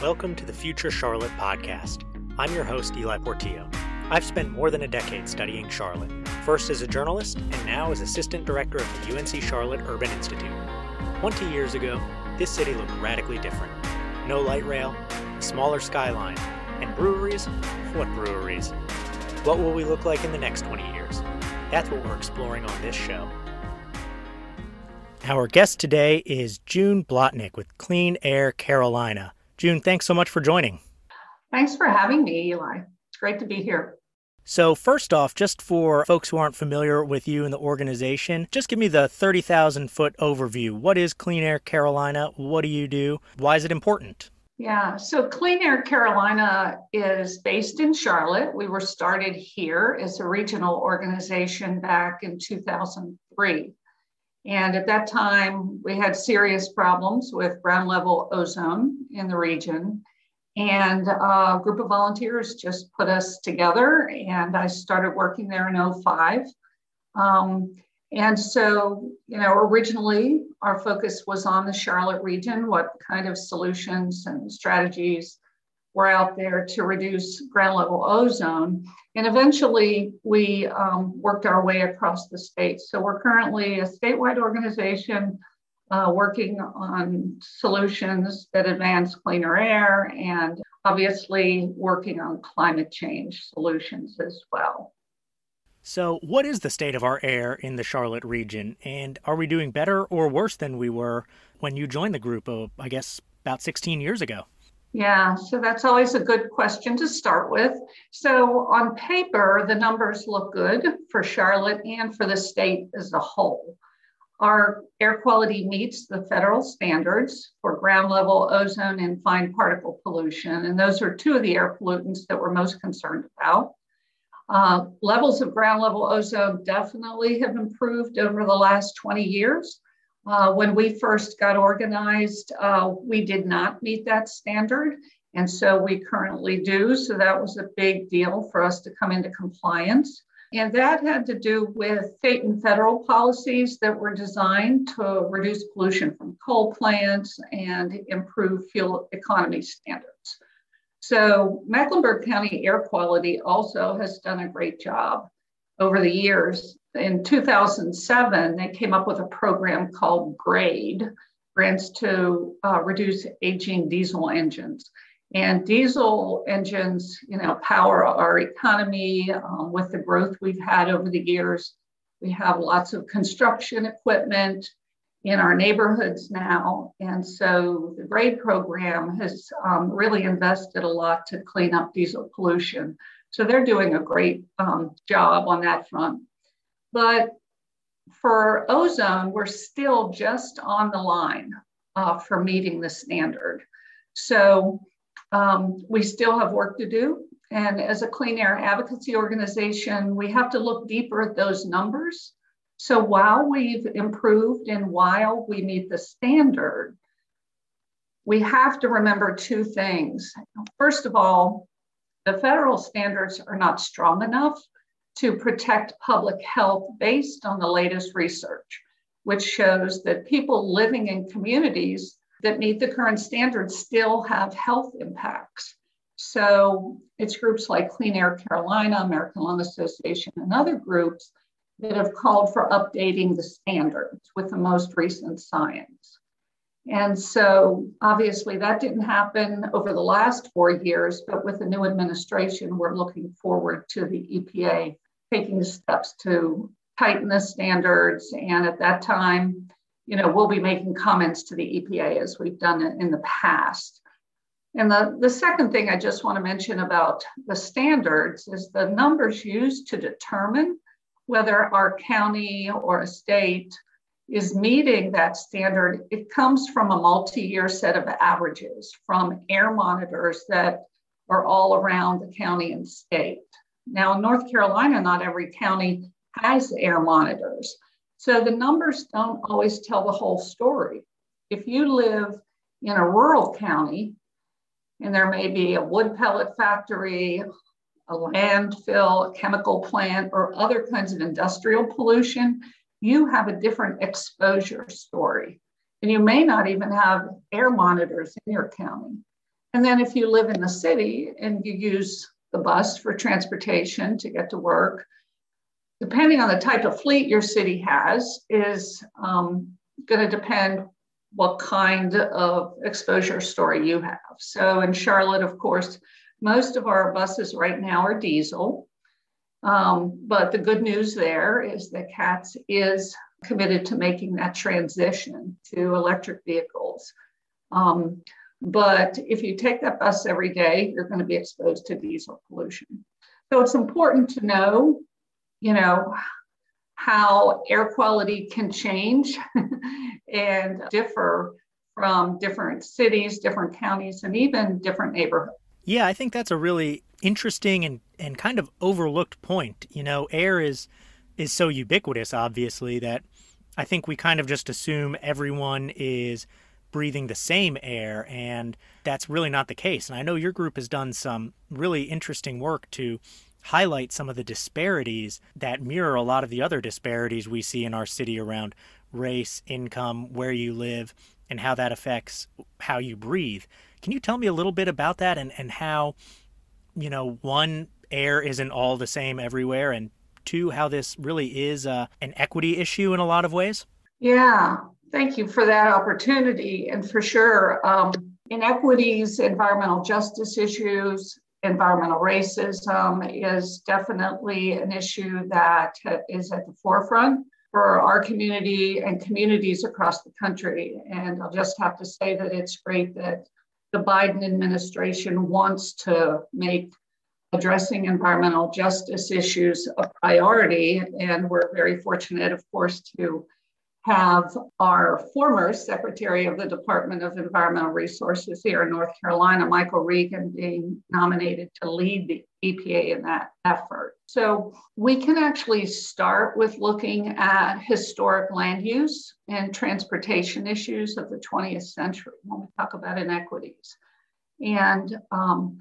Welcome to the Future Charlotte podcast. I'm your host, Ely Portillo. I've spent more than a decade studying Charlotte, first as a journalist and now as assistant director of the UNC Charlotte Urban Institute. 20 years ago, this city looked radically different. No light rail, a smaller skyline, and breweries? What breweries? What will we look like in the next 20 years? That's what we're exploring on this show. Our guest today is June Blotnick with Clean Air Carolina. June, thanks so much for joining. Thanks for having me, Ely. It's great to be here. So, first off, just for folks who aren't familiar with you and the organization, just give me the 30,000 foot overview. What is Clean Air Carolina? What do you do? Why is it important? Yeah, so Clean Air Carolina is based in Charlotte. We were started here as a regional organization back in 2003. And at that time, we had serious problems with ground level ozone in the region. And a group of volunteers just put us together, and I started working there in 05. Um, and so, you know, originally our focus was on the Charlotte region, what kind of solutions and strategies were out there to reduce ground level ozone. And eventually we um, worked our way across the state. So we're currently a statewide organization uh, working on solutions that advance cleaner air and obviously working on climate change solutions as well. So, what is the state of our air in the Charlotte region? And are we doing better or worse than we were when you joined the group, of, I guess, about 16 years ago? Yeah, so that's always a good question to start with. So, on paper, the numbers look good for Charlotte and for the state as a whole. Our air quality meets the federal standards for ground level ozone and fine particle pollution, and those are two of the air pollutants that we're most concerned about. Uh, levels of ground level ozone definitely have improved over the last 20 years. Uh, when we first got organized, uh, we did not meet that standard. And so we currently do. So that was a big deal for us to come into compliance. And that had to do with state and federal policies that were designed to reduce pollution from coal plants and improve fuel economy standards. So Mecklenburg County Air Quality also has done a great job over the years in 2007, they came up with a program called GRADE, grants to uh, reduce aging diesel engines. And diesel engines, you know, power our economy um, with the growth we've had over the years. We have lots of construction equipment in our neighborhoods now. And so the GRADE program has um, really invested a lot to clean up diesel pollution. So they're doing a great um, job on that front. But for ozone, we're still just on the line uh, for meeting the standard. So um, we still have work to do. And as a clean air advocacy organization, we have to look deeper at those numbers. So while we've improved and while we meet the standard, we have to remember two things. First of all, the federal standards are not strong enough to protect public health based on the latest research, which shows that people living in communities that meet the current standards still have health impacts. So it's groups like Clean Air Carolina, American Lung Association, and other groups that have called for updating the standards with the most recent science. And so obviously that didn't happen over the last four years, but with the new administration, we're looking forward to the EPA taking steps to tighten the standards. And at that time, you know, we'll be making comments to the EPA as we've done in the past. And the, the second thing I just want to mention about the standards is the numbers used to determine whether our county or a state is meeting that standard, it comes from a multi-year set of averages from air monitors that are all around the county and state. Now, in North Carolina, not every county has air monitors. So the numbers don't always tell the whole story. If you live in a rural county and there may be a wood pellet factory, a landfill, a chemical plant, or other kinds of industrial pollution, you have a different exposure story. And you may not even have air monitors in your county. And then if you live in the city and you use the bus for transportation to get to work, depending on the type of fleet your city has, is um, going to depend what kind of exposure story you have. So in Charlotte, of course, most of our buses right now are diesel. Um, but the good news there is that CATS is committed to making that transition to electric vehicles. Um, but if you take that bus every day, you're going to be exposed to diesel pollution. So it's important to know, you know, how air quality can change and differ from different cities, different counties, and even different neighborhoods. Yeah, I think that's a really interesting and, and kind of overlooked point. You know, air is is so ubiquitous, obviously, that I think we kind of just assume everyone is breathing the same air, and that's really not the case. And I know your group has done some really interesting work to highlight some of the disparities that mirror a lot of the other disparities we see in our city around race, income, where you live, and how that affects how you breathe. Can you tell me a little bit about that and, and how, you know, one, air isn't all the same everywhere, and two, how this really is uh, an equity issue in a lot of ways? Yeah, thank you for that opportunity. And for sure, um, inequities, environmental justice issues, environmental racism is definitely an issue that is at the forefront for our community and communities across the country. And I'll just have to say that it's great that the Biden administration wants to make addressing environmental justice issues a priority. And we're very fortunate, of course, to have our former Secretary of the Department of Environmental Resources here in North Carolina, Michael Regan, being nominated to lead the EPA in that effort. So we can actually start with looking at historic land use and transportation issues of the 20th century when we talk about inequities. And um,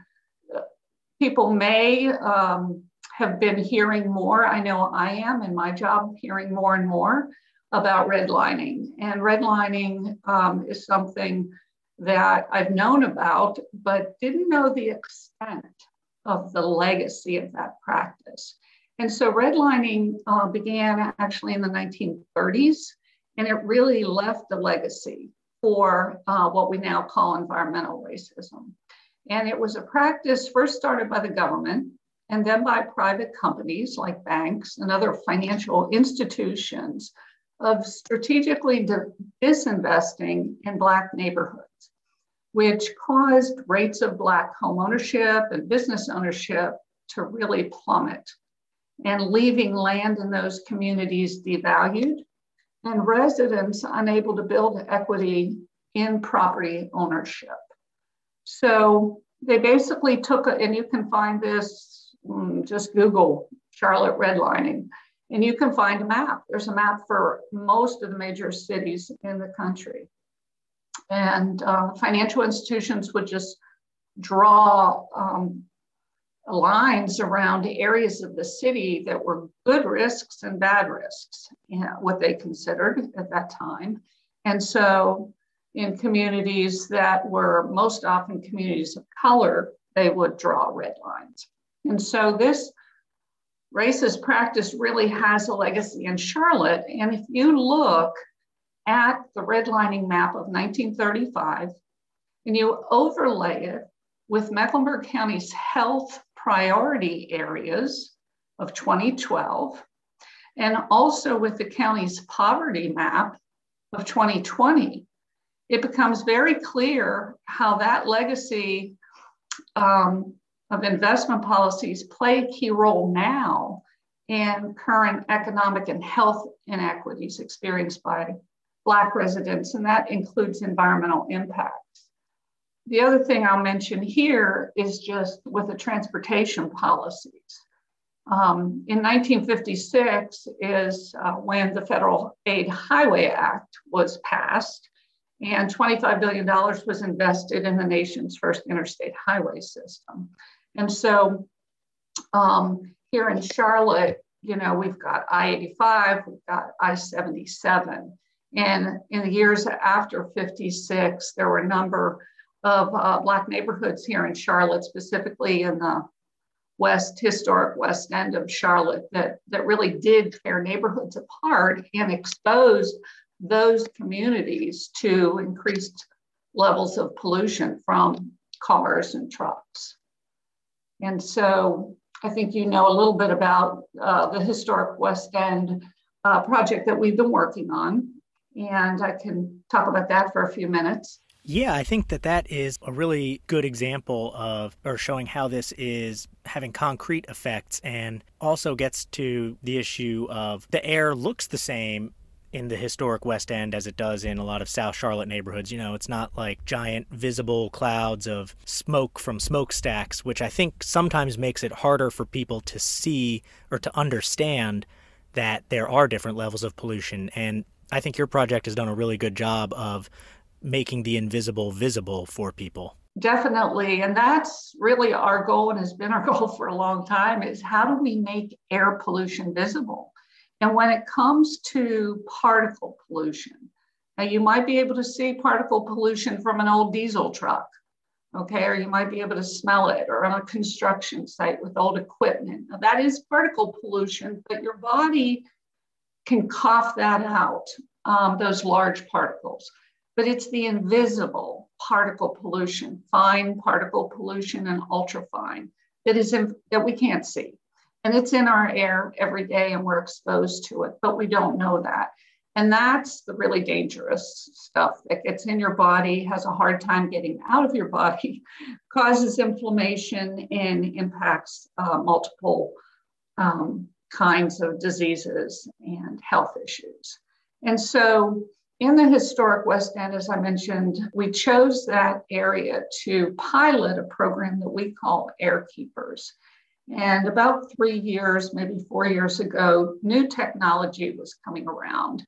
people may um, have been hearing more. I know I am in my job hearing more and more about redlining. And redlining um, is something that I've known about, but didn't know the extent of the legacy of that practice. And so redlining uh, began actually in the 1930s, and it really left a legacy for uh, what we now call environmental racism. And it was a practice first started by the government and then by private companies like banks and other financial institutions of strategically disinvesting in Black neighborhoods, which caused rates of Black homeownership and business ownership to really plummet, and leaving land in those communities devalued, and residents unable to build equity in property ownership. So they basically took, a, and you can find this, mm, just Google Charlotte redlining and you can find a map. There's a map for most of the major cities in the country. And uh, financial institutions would just draw um, lines around areas of the city that were good risks and bad risks, you know, what they considered at that time. And so, in communities that were most often communities of color, they would draw red lines. And so, this racist practice really has a legacy in Charlotte. And if you look at the redlining map of 1935 and you overlay it with Mecklenburg County's health priority areas of 2012, and also with the county's poverty map of 2020, it becomes very clear how that legacy um, of investment policies play a key role now in current economic and health inequities experienced by Black residents, and that includes environmental impacts. The other thing I'll mention here is just with the transportation policies. Um, in 1956 is uh, when the Federal Aid Highway Act was passed, and $25 billion was invested in the nation's first interstate highway system. And so um, here in Charlotte, you know, we've got I 85, we've got I 77. And in the years after 56, there were a number of uh, Black neighborhoods here in Charlotte, specifically in the west historic west end of Charlotte, that, that really did tear neighborhoods apart and exposed those communities to increased levels of pollution from cars and trucks. And so I think you know a little bit about uh, the historic West End uh, project that we've been working on. And I can talk about that for a few minutes. Yeah, I think that that is a really good example of or showing how this is having concrete effects and also gets to the issue of the air looks the same in the historic West End as it does in a lot of South Charlotte neighborhoods. You know, it's not like giant visible clouds of smoke from smokestacks, which I think sometimes makes it harder for people to see or to understand that there are different levels of pollution. And I think your project has done a really good job of making the invisible visible for people. Definitely. And that's really our goal and has been our goal for a long time is how do we make air pollution visible? And when it comes to particle pollution, now you might be able to see particle pollution from an old diesel truck, okay, or you might be able to smell it or on a construction site with old equipment. Now, that is particle pollution, but your body can cough that out, um, those large particles. But it's the invisible particle pollution, fine particle pollution and ultrafine that is in, that we can't see and it's in our air every day and we're exposed to it, but we don't know that. And that's the really dangerous stuff that gets in your body, has a hard time getting out of your body, causes inflammation, and impacts uh, multiple um, kinds of diseases and health issues. And so, in the historic West End, as I mentioned, we chose that area to pilot a program that we call Air Keepers. And about three years, maybe four years ago, new technology was coming around.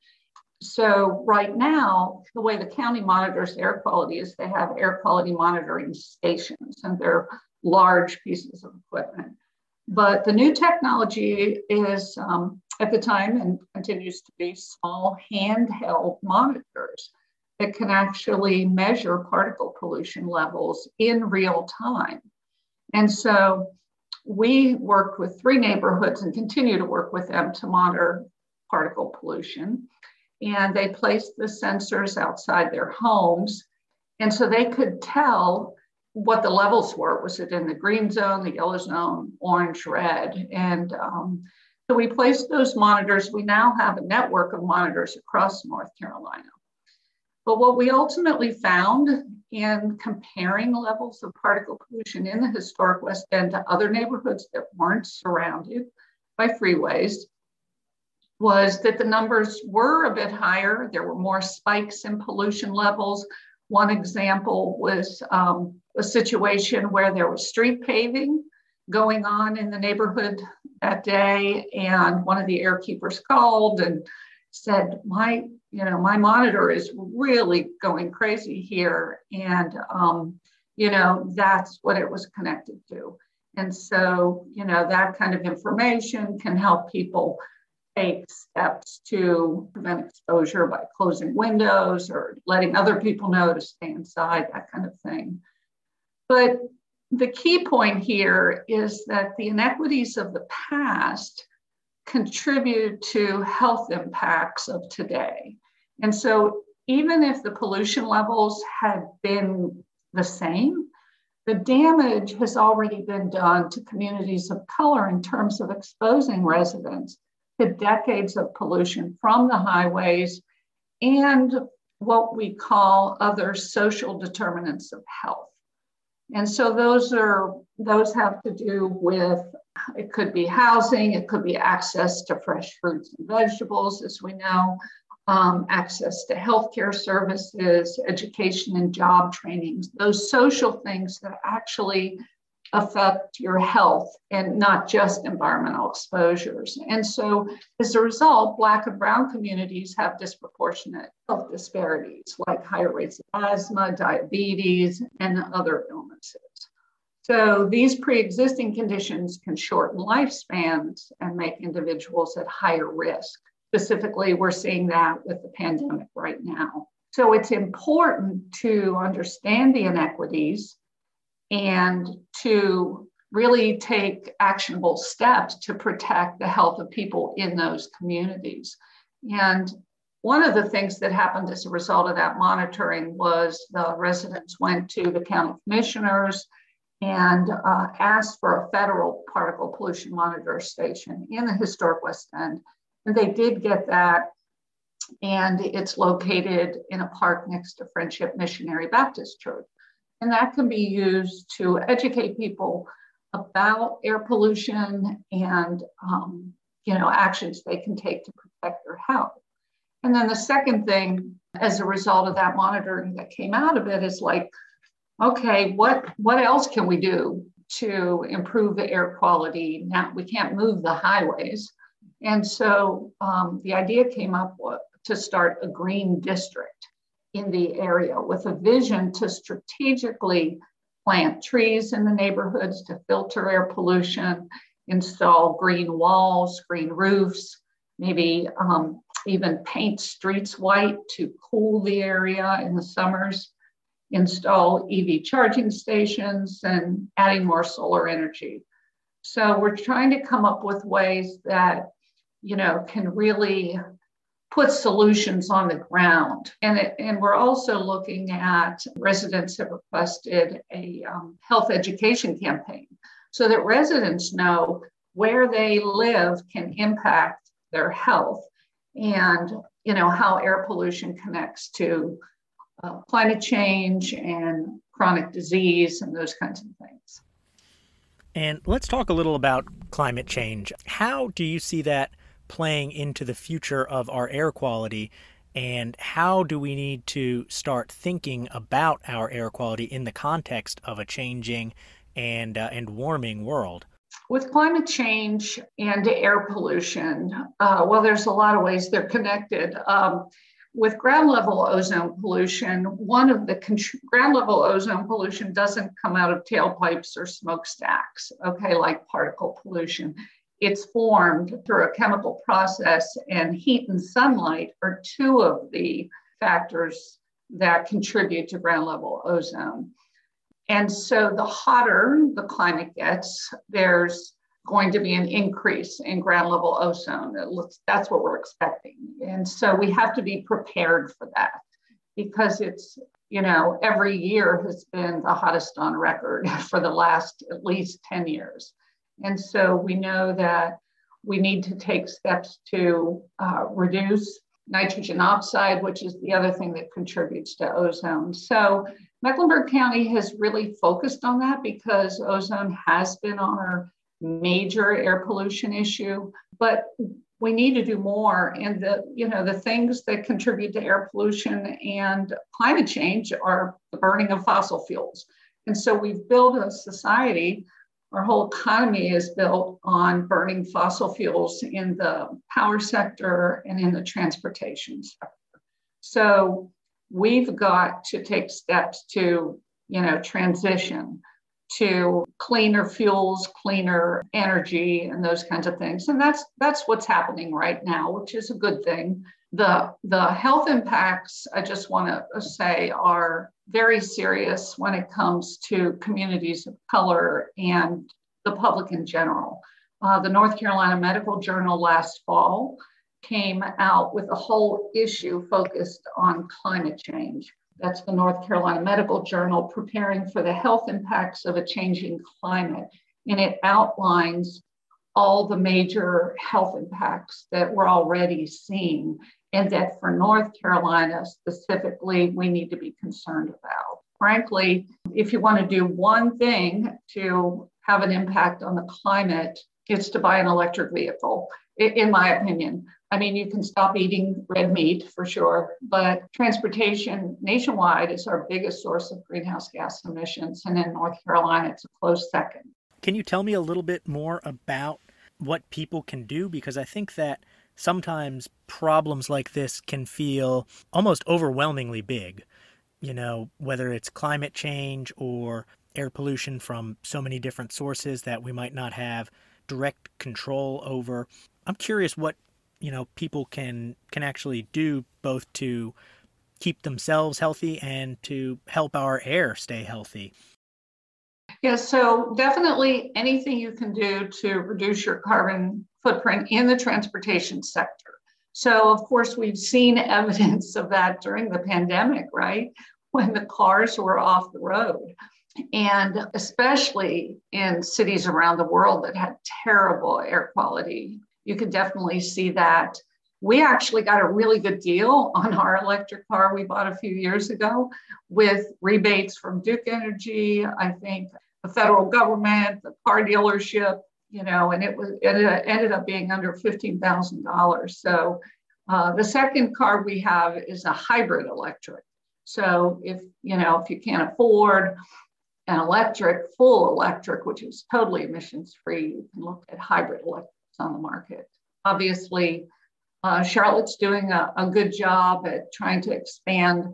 So, right now, the way the county monitors air quality is they have air quality monitoring stations, and they're large pieces of equipment. But the new technology is, um, at the time, and continues to be small handheld monitors that can actually measure particle pollution levels in real time. And so, we worked with three neighborhoods and continue to work with them to monitor particle pollution. And they placed the sensors outside their homes. And so they could tell what the levels were. Was it in the green zone, the yellow zone, orange, red? And um, so we placed those monitors. We now have a network of monitors across North Carolina. But what we ultimately found in comparing levels of particle pollution in the historic West End to other neighborhoods that weren't surrounded by freeways was that the numbers were a bit higher. There were more spikes in pollution levels. One example was um, a situation where there was street paving going on in the neighborhood that day, and one of the air keepers called and said, My you know, my monitor is really going crazy here. And, um, you know, that's what it was connected to. And so, you know, that kind of information can help people take steps to prevent exposure by closing windows or letting other people know to stay inside, that kind of thing. But the key point here is that the inequities of the past contribute to health impacts of today. And so, even if the pollution levels had been the same, the damage has already been done to communities of color in terms of exposing residents to decades of pollution from the highways and what we call other social determinants of health. And so those are those have to do with it could be housing, it could be access to fresh fruits and vegetables, as we know, um, access to healthcare services, education and job trainings, those social things that actually affect your health and not just environmental exposures. And so, as a result, Black and Brown communities have disproportionate health disparities like higher rates of asthma, diabetes, and other illnesses. So, these pre existing conditions can shorten lifespans and make individuals at higher risk specifically, we're seeing that with the pandemic right now. So it's important to understand the inequities and to really take actionable steps to protect the health of people in those communities. And one of the things that happened as a result of that monitoring was the residents went to the county commissioners and uh, asked for a federal particle pollution monitor station in the historic West End. And they did get that. And it's located in a park next to Friendship Missionary Baptist Church. And that can be used to educate people about air pollution and um, you know actions they can take to protect their health. And then the second thing, as a result of that monitoring that came out of it, is like, okay, what what else can we do to improve the air quality? Now we can't move the highways, and so um, the idea came up to start a green district in the area with a vision to strategically plant trees in the neighborhoods to filter air pollution, install green walls, green roofs, maybe um, even paint streets white to cool the area in the summers, install EV charging stations, and adding more solar energy. So we're trying to come up with ways that, you know, can really put solutions on the ground. And, it, and we're also looking at residents have requested a um, health education campaign so that residents know where they live can impact their health and you know how air pollution connects to uh, climate change and chronic disease and those kinds of things. And let's talk a little about climate change. How do you see that playing into the future of our air quality and how do we need to start thinking about our air quality in the context of a changing and uh, and warming world with climate change and air pollution uh, well there's a lot of ways they're connected um, with ground level ozone pollution one of the con- ground level ozone pollution doesn't come out of tailpipes or smokestacks okay like particle pollution it's formed through a chemical process, and heat and sunlight are two of the factors that contribute to ground level ozone. And so, the hotter the climate gets, there's going to be an increase in ground level ozone. Looks, that's what we're expecting. And so, we have to be prepared for that because it's, you know, every year has been the hottest on record for the last at least 10 years. And so we know that we need to take steps to uh, reduce nitrogen oxide, which is the other thing that contributes to ozone. So Mecklenburg County has really focused on that because ozone has been on our major air pollution issue, but we need to do more. And the, you know, the things that contribute to air pollution and climate change are the burning of fossil fuels. And so we've built a society our whole economy is built on burning fossil fuels in the power sector and in the transportation sector. So we've got to take steps to, you know, transition to cleaner fuels, cleaner energy, and those kinds of things. And that's that's what's happening right now, which is a good thing. The the health impacts, I just want to say, are very serious when it comes to communities of color and the public in general. Uh, the North Carolina Medical Journal last fall came out with a whole issue focused on climate change. That's the North Carolina Medical Journal preparing for the health impacts of a changing climate. And it outlines all the major health impacts that we're already seeing and that for North Carolina specifically, we need to be concerned about. Frankly, if you want to do one thing to have an impact on the climate, it's to buy an electric vehicle, in my opinion. I mean, you can stop eating red meat for sure, but transportation nationwide is our biggest source of greenhouse gas emissions. And in North Carolina, it's a close second. Can you tell me a little bit more about what people can do? Because I think that sometimes problems like this can feel almost overwhelmingly big. You know, whether it's climate change or air pollution from so many different sources that we might not have direct control over. I'm curious what, you know, people can can actually do both to keep themselves healthy and to help our air stay healthy? Yeah, so definitely anything you can do to reduce your carbon footprint in the transportation sector. So, of course, we've seen evidence of that during the pandemic, right? When the cars were off the road. And especially in cities around the world that had terrible air quality, you can definitely see that. We actually got a really good deal on our electric car we bought a few years ago with rebates from Duke Energy, I think the federal government, the car dealership, you know, and it was it ended up being under fifteen thousand dollars. So uh, the second car we have is a hybrid electric. So if you know if you can't afford an electric, full electric, which is totally emissions free, you can look at hybrid electrics on the market. Obviously, uh, Charlotte's doing a, a good job at trying to expand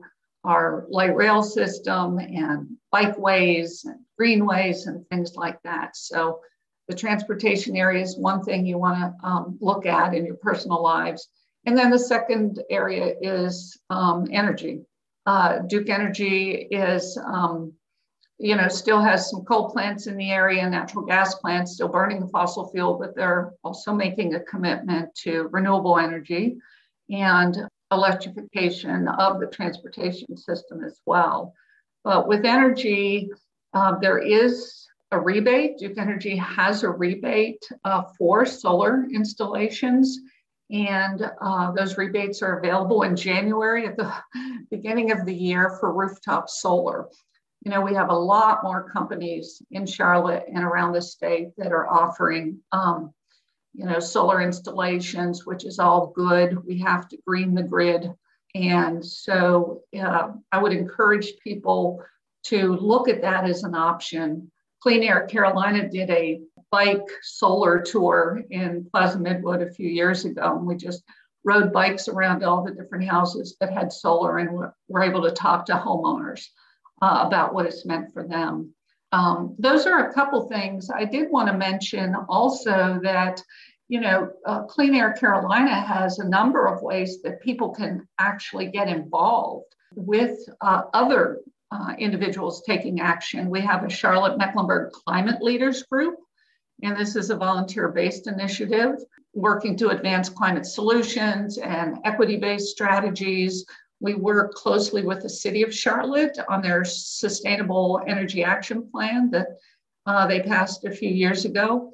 our light rail system and bikeways and greenways and things like that. So the transportation area is one thing you want to um, look at in your personal lives. And then the second area is um, energy. Uh, Duke Energy is, um, you know, still has some coal plants in the area, natural gas plants, still burning the fossil fuel, but they're also making a commitment to renewable energy and electrification of the transportation system as well. But with energy, uh, there is a rebate. Duke Energy has a rebate uh, for solar installations, and uh, those rebates are available in January at the beginning of the year for rooftop solar. You know, we have a lot more companies in Charlotte and around the state that are offering, um, you know, solar installations, which is all good. We have to green the grid. And so uh, I would encourage people to look at that as an option Clean Air Carolina did a bike solar tour in Plaza Midwood a few years ago, and we just rode bikes around all the different houses that had solar and were, were able to talk to homeowners uh, about what it's meant for them. Um, those are a couple things. I did want to mention also that, you know, uh, Clean Air Carolina has a number of ways that people can actually get involved with uh, other uh, individuals taking action. We have a Charlotte Mecklenburg Climate Leaders Group, and this is a volunteer based initiative working to advance climate solutions and equity based strategies. We work closely with the City of Charlotte on their Sustainable Energy Action Plan that uh, they passed a few years ago.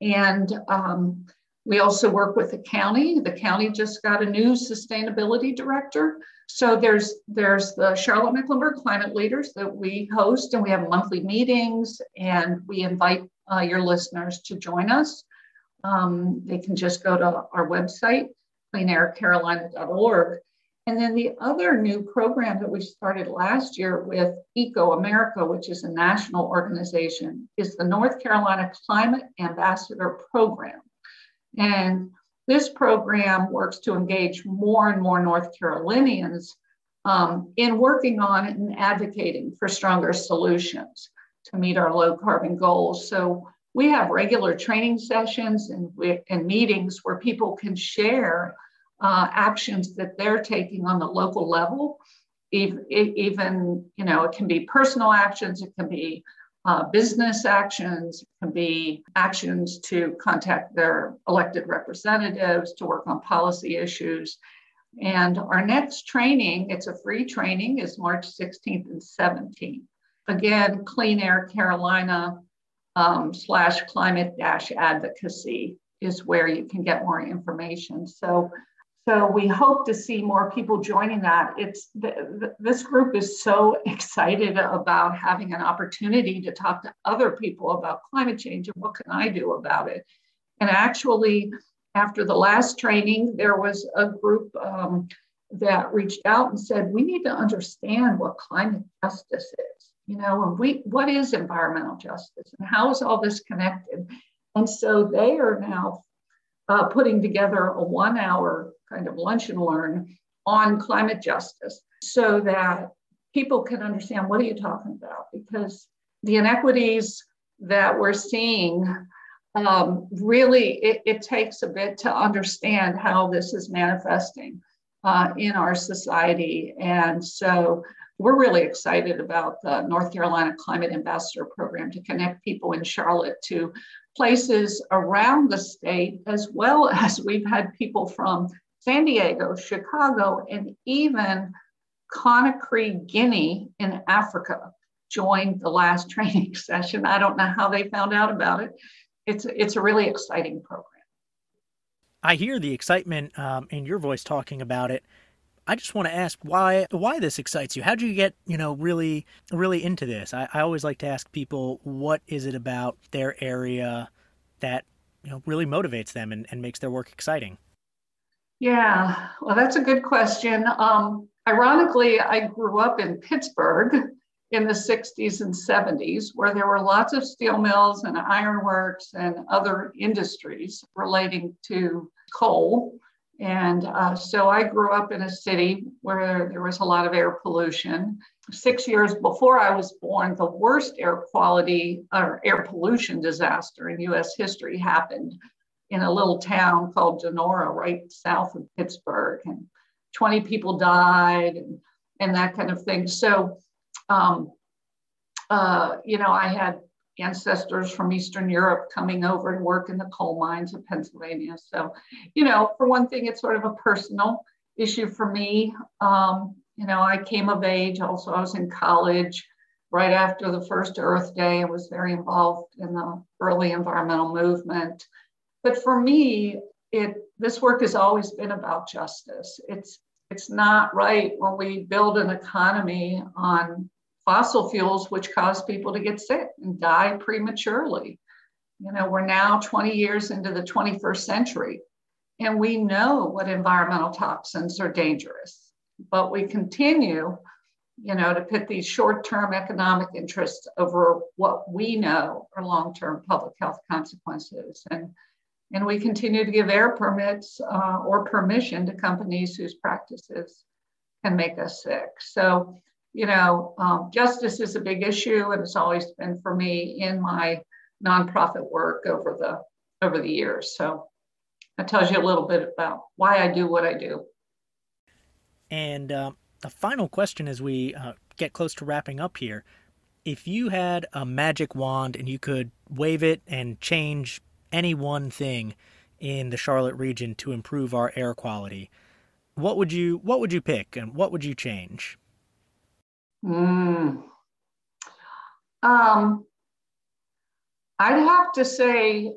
And um, we also work with the county. The county just got a new sustainability director. So there's there's the Charlotte Mecklenburg Climate Leaders that we host, and we have monthly meetings, and we invite uh, your listeners to join us. Um, they can just go to our website, cleanaircarolina.org. And then the other new program that we started last year with Eco America, which is a national organization, is the North Carolina Climate Ambassador Program. And this program works to engage more and more North Carolinians um, in working on and advocating for stronger solutions to meet our low carbon goals. So we have regular training sessions and, and meetings where people can share uh, actions that they're taking on the local level. Even, you know, it can be personal actions, it can be uh, business actions, it can be actions to contact their elected representatives to work on policy issues. And our next training, it's a free training, is March 16th and 17th. Again, Clean Air Carolina um, slash climate dash advocacy is where you can get more information. So so we hope to see more people joining that. It's this group is so excited about having an opportunity to talk to other people about climate change and what can I do about it. And actually, after the last training, there was a group um, that reached out and said, we need to understand what climate justice is. You know, and we what is environmental justice and how is all this connected? And so they are now uh, putting together a one hour kind of lunch and learn on climate justice so that people can understand what are you talking about because the inequities that we're seeing um, really it, it, takes a bit to understand how this is manifesting uh, in our society. And so we're really excited about the North Carolina Climate Ambassador Program to connect people in Charlotte to places around the state, as well as we've had people from San Diego, Chicago, and even Conakry, Guinea in Africa joined the last training session. I don't know how they found out about it. It's, it's a really exciting program. I hear the excitement um, in your voice talking about it. I just want to ask why why this excites you. How did you get you know really really into this? I, I always like to ask people what is it about their area that you know really motivates them and, and makes their work exciting. Yeah, well, that's a good question. Um, ironically, I grew up in Pittsburgh in the 60s and 70s, where there were lots of steel mills and ironworks and other industries relating to coal. And uh, so I grew up in a city where there was a lot of air pollution. Six years before I was born, the worst air quality or air pollution disaster in US history happened in a little town called Donora, right south of Pittsburgh. And 20 people died and, and that kind of thing. So, um, uh, you know, I had ancestors from Eastern Europe coming over and work in the coal mines of Pennsylvania. So, you know, for one thing, it's sort of a personal issue for me. Um, you know, I came of age, also, I was in college right after the first Earth Day. I was very involved in the early environmental movement. But for me, it this work has always been about justice. It's it's not right when we build an economy on fossil fuels, which cause people to get sick and die prematurely. You know, we're now 20 years into the 21st century, and we know what environmental toxins are dangerous, but we continue, you know, to put these short-term economic interests over what we know are long-term public health consequences. And, and we continue to give air permits uh, or permission to companies whose practices can make us sick. So you know, um, justice is a big issue, and it's always been for me in my nonprofit work over the over the years. So that tells you a little bit about why I do what I do. And uh, the final question as we uh, get close to wrapping up here. If you had a magic wand and you could wave it and change any one thing in the Charlotte region to improve our air quality, what would you what would you pick and what would you change? Mm. Um, I'd have to say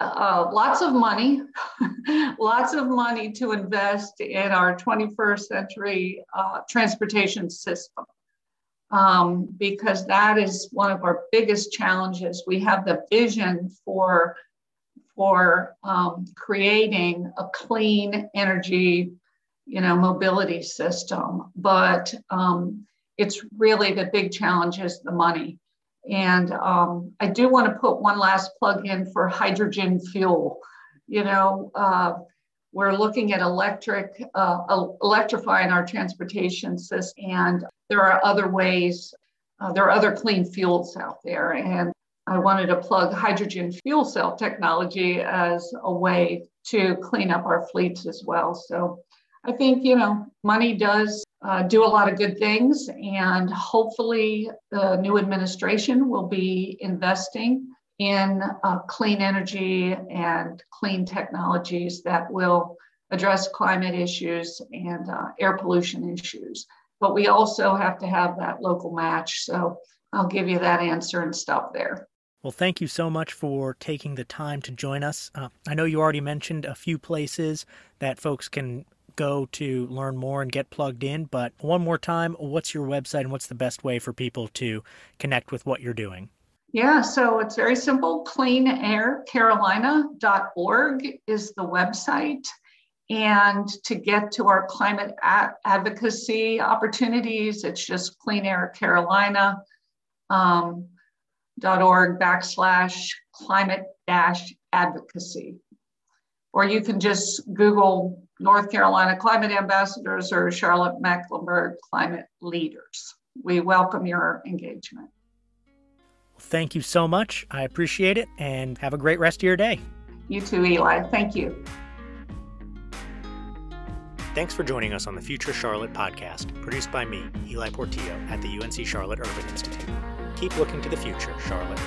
uh, lots of money, lots of money to invest in our 21st century uh, transportation system. Um, because that is one of our biggest challenges. We have the vision for, for um, creating a clean energy, you know, mobility system, but um, it's really the big challenge is the money. And um, I do want to put one last plug in for hydrogen fuel. You know, uh, we're looking at electric, uh, electrifying our transportation system, and there are other ways. Uh, there are other clean fuels out there, and I wanted to plug hydrogen fuel cell technology as a way to clean up our fleets as well. So I think you know money does uh, do a lot of good things. And hopefully, the new administration will be investing in uh, clean energy and clean technologies that will address climate issues and uh, air pollution issues. But we also have to have that local match. So I'll give you that answer and stop there. Well, thank you so much for taking the time to join us. Uh, I know you already mentioned a few places that folks can go to learn more and get plugged in. But one more time, what's your website and what's the best way for people to connect with what you're doing? Yeah, so it's very simple. Cleanaircarolina.org is the website. And to get to our climate advocacy opportunities, it's just cleanaircarolina.org um, backslash climate dash advocacy. Or you can just Google North Carolina climate ambassadors or Charlotte Mecklenburg climate leaders. We welcome your engagement. Thank you so much. I appreciate it and have a great rest of your day. You too, Ely. Thank you. Thanks for joining us on the Future Charlotte podcast, produced by me, Ely Portillo, at the UNC Charlotte Urban Institute. Keep looking to the future, Charlotte.